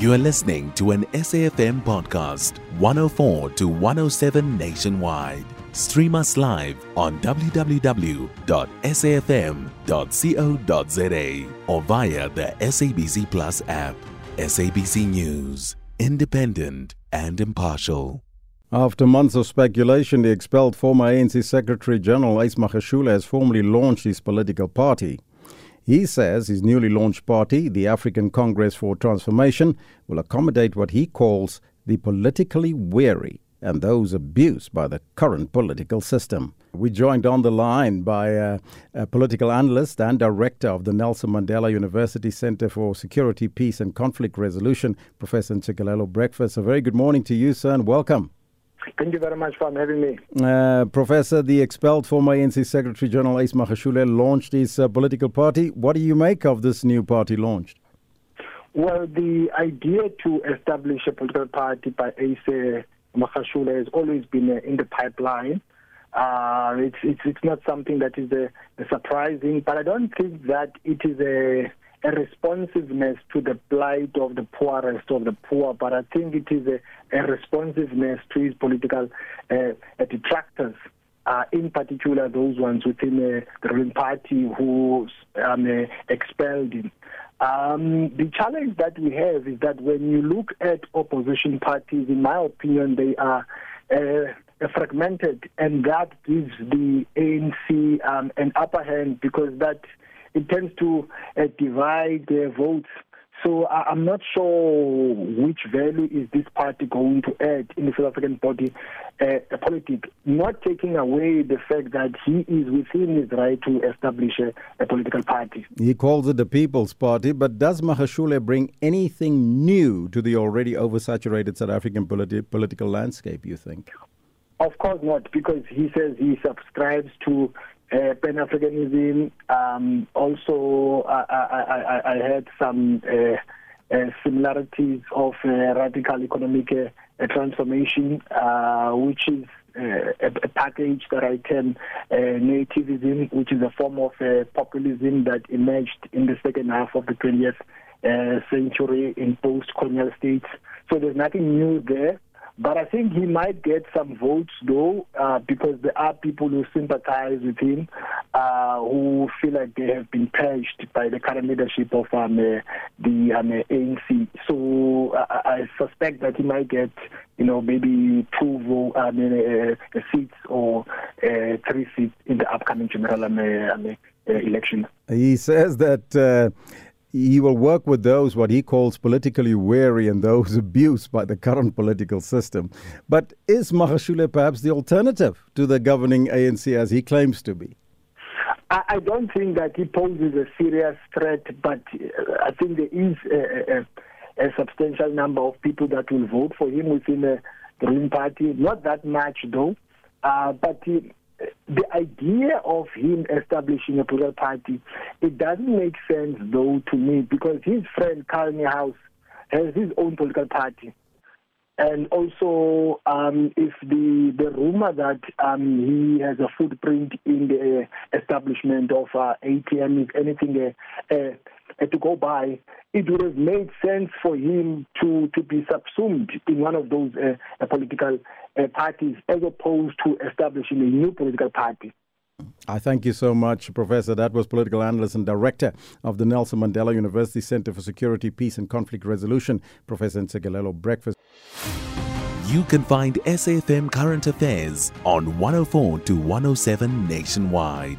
You are listening to an SAFM podcast, 104 to 107 nationwide. Stream us live on www.safm.co.za or via the SABC Plus app. SABC News, independent and impartial. After months of speculation, the expelled former ANC Secretary General Ace Magashule has formally launched his political party. He says his newly launched party, the African Congress for Transformation, will accommodate what he calls the politically weary and those abused by the current political system. We joined on the line by a, a, political analyst and director of the Nelson Mandela University Center for Security, Peace and Conflict Resolution, Professor Ntsikelelo Breakfast. A very good morning to you, sir, and welcome. Thank you very much for having me. Uh, Professor, the expelled former ANC Secretary General Ace Magashule launched his uh, political party. What do you make of this new party launched? Well, the idea to establish a political party by Ace Magashule has always been uh, in the pipeline. Uh, it's, it's, it's not something that is uh, surprising, but I don't think that it is a a responsiveness to the plight of the poorest of the poor, but I think it is a, a responsiveness to his political uh, detractors. Uh, in particular, those ones within uh, the ruling party who um, uh, expelled him. Um, the challenge that we have is that when you look at opposition parties, in my opinion, they are uh, fragmented, and that gives the ANC um, an upper hand because that it tends to uh, divide their votes. So I, am not sure which value is this party going to add in the South African body uh, politics, not taking away the fact that he is within his right to establish a, a political party. He calls it the People's Party, but does Magashule bring anything new to the already oversaturated South African politi- political landscape, you think? Of course not, because he says he subscribes to uh, Pan Africanism. Um, also, I, I, I, I had some uh, uh, similarities of uh, radical economic uh, transformation, uh, which is a, a, package that I term nativism, which is a form of populism that emerged in the second half of the 20th century in post-colonial states. So there's nothing new there. But I think he might get some votes, though, uh, because there are people who sympathize with him, uh, who feel like they have been purged by the current leadership of um, uh, the um, ANC. So I, I, suspect that he might get, you know, maybe two vote, uh, uh, seats or uh, three seats in the upcoming general um, um election. He says that he will work with those what he calls politically weary and those abused by the current political system. But is Magashule perhaps the alternative to the governing ANC as he claims to be? I, don't think that he poses a serious threat, but uh, I think there is a, a, a, substantial number of people that will vote for him within the Green Party. Not that much, though. Uh, but he, the idea of him establishing a political party, it doesn't make sense though to me because his friend Carl Niehaus has his own political party. And also, um, if the, the rumor that um, he has a footprint in the establishment of uh, ATM is anything uh, uh, to go by, it would have made sense for him to, to be subsumed in one of those uh, political uh, parties as opposed to establishing a new political party. I thank you so much, Professor. That was political analyst and director of the Nelson Mandela University Center for Security, Peace and Conflict Resolution, Professor Ntsikelelo Breakfast. You can find SAFM Current Affairs on 104 to 107 nationwide.